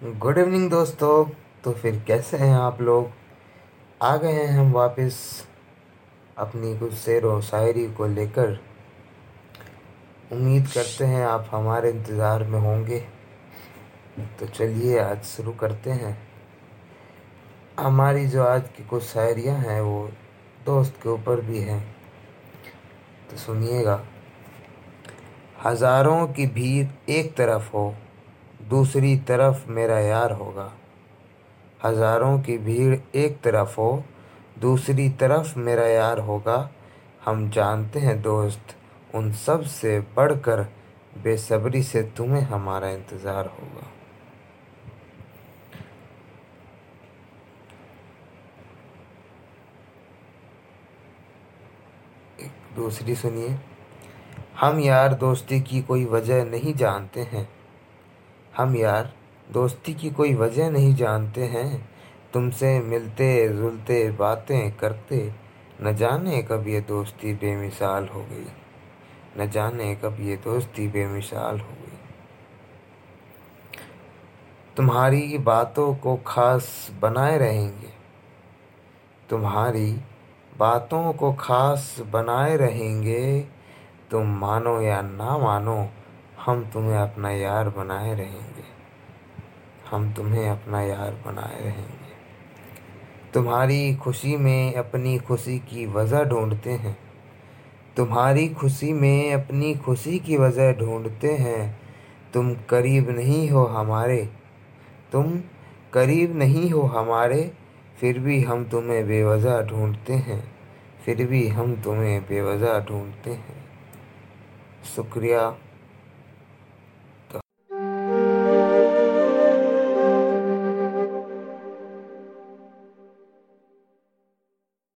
Good evening दोस्तों। तो फिर कैसे हैं आप लोग? आ गए हैं हम वापस अपनी कुछ शेर व शायरी को लेकर। उम्मीद करते हैं आप हमारे इंतज़ार में होंगे। तो चलिए आज शुरू करते हैं। हमारी जो आज की कुछ शायरियाँ हैं, वो दोस्त के ऊपर भी हैं। तो सुनिएगा। हज़ारों की भीड़ एक तरफ़ हो दूसरी तरफ़ मेरा यार होगा। हज़ारों की भीड़ एक तरफ़ हो, दूसरी तरफ़ मेरा यार होगा। हम जानते हैं दोस्त, उन सबसे बढ़कर बेसब्री से तुम्हें हमारा इंतज़ार होगा। दूसरी सुनिए। हम यार दोस्ती की कोई वजह नहीं जानते हैं। हम यार, दोस्ती की कोई वजह नहीं जानते हैं। तुमसे मिलते, जुलते बातें करते, न जाने कब ये दोस्ती बेमिसाल हो गई। न जाने कब ये दोस्ती बेमिसाल हो गई। तुम्हारी बातों को खास बनाए रहेंगे। तुम्हारी बातों को खास बनाए रहेंगे। तुम मानो या ना मानो हम तुम्हें अपना यार बनाए रहेंगे। हम तुम्हें अपना यार बनाए रहेंगे। तुम्हारी खुशी में अपनी खुशी की वजह ढूंढते हैं। तुम्हारी खुशी में अपनी खुशी की वजह ढूंढते हैं। तुम करीब नहीं हो हमारे। तुम करीब नहीं हो हमारे, फिर भी हम तुम्हें बेवजह ढूंढते हैं। फिर भी हम तुम्हें बेवजह ढूंढते हैं। शुक्रिया।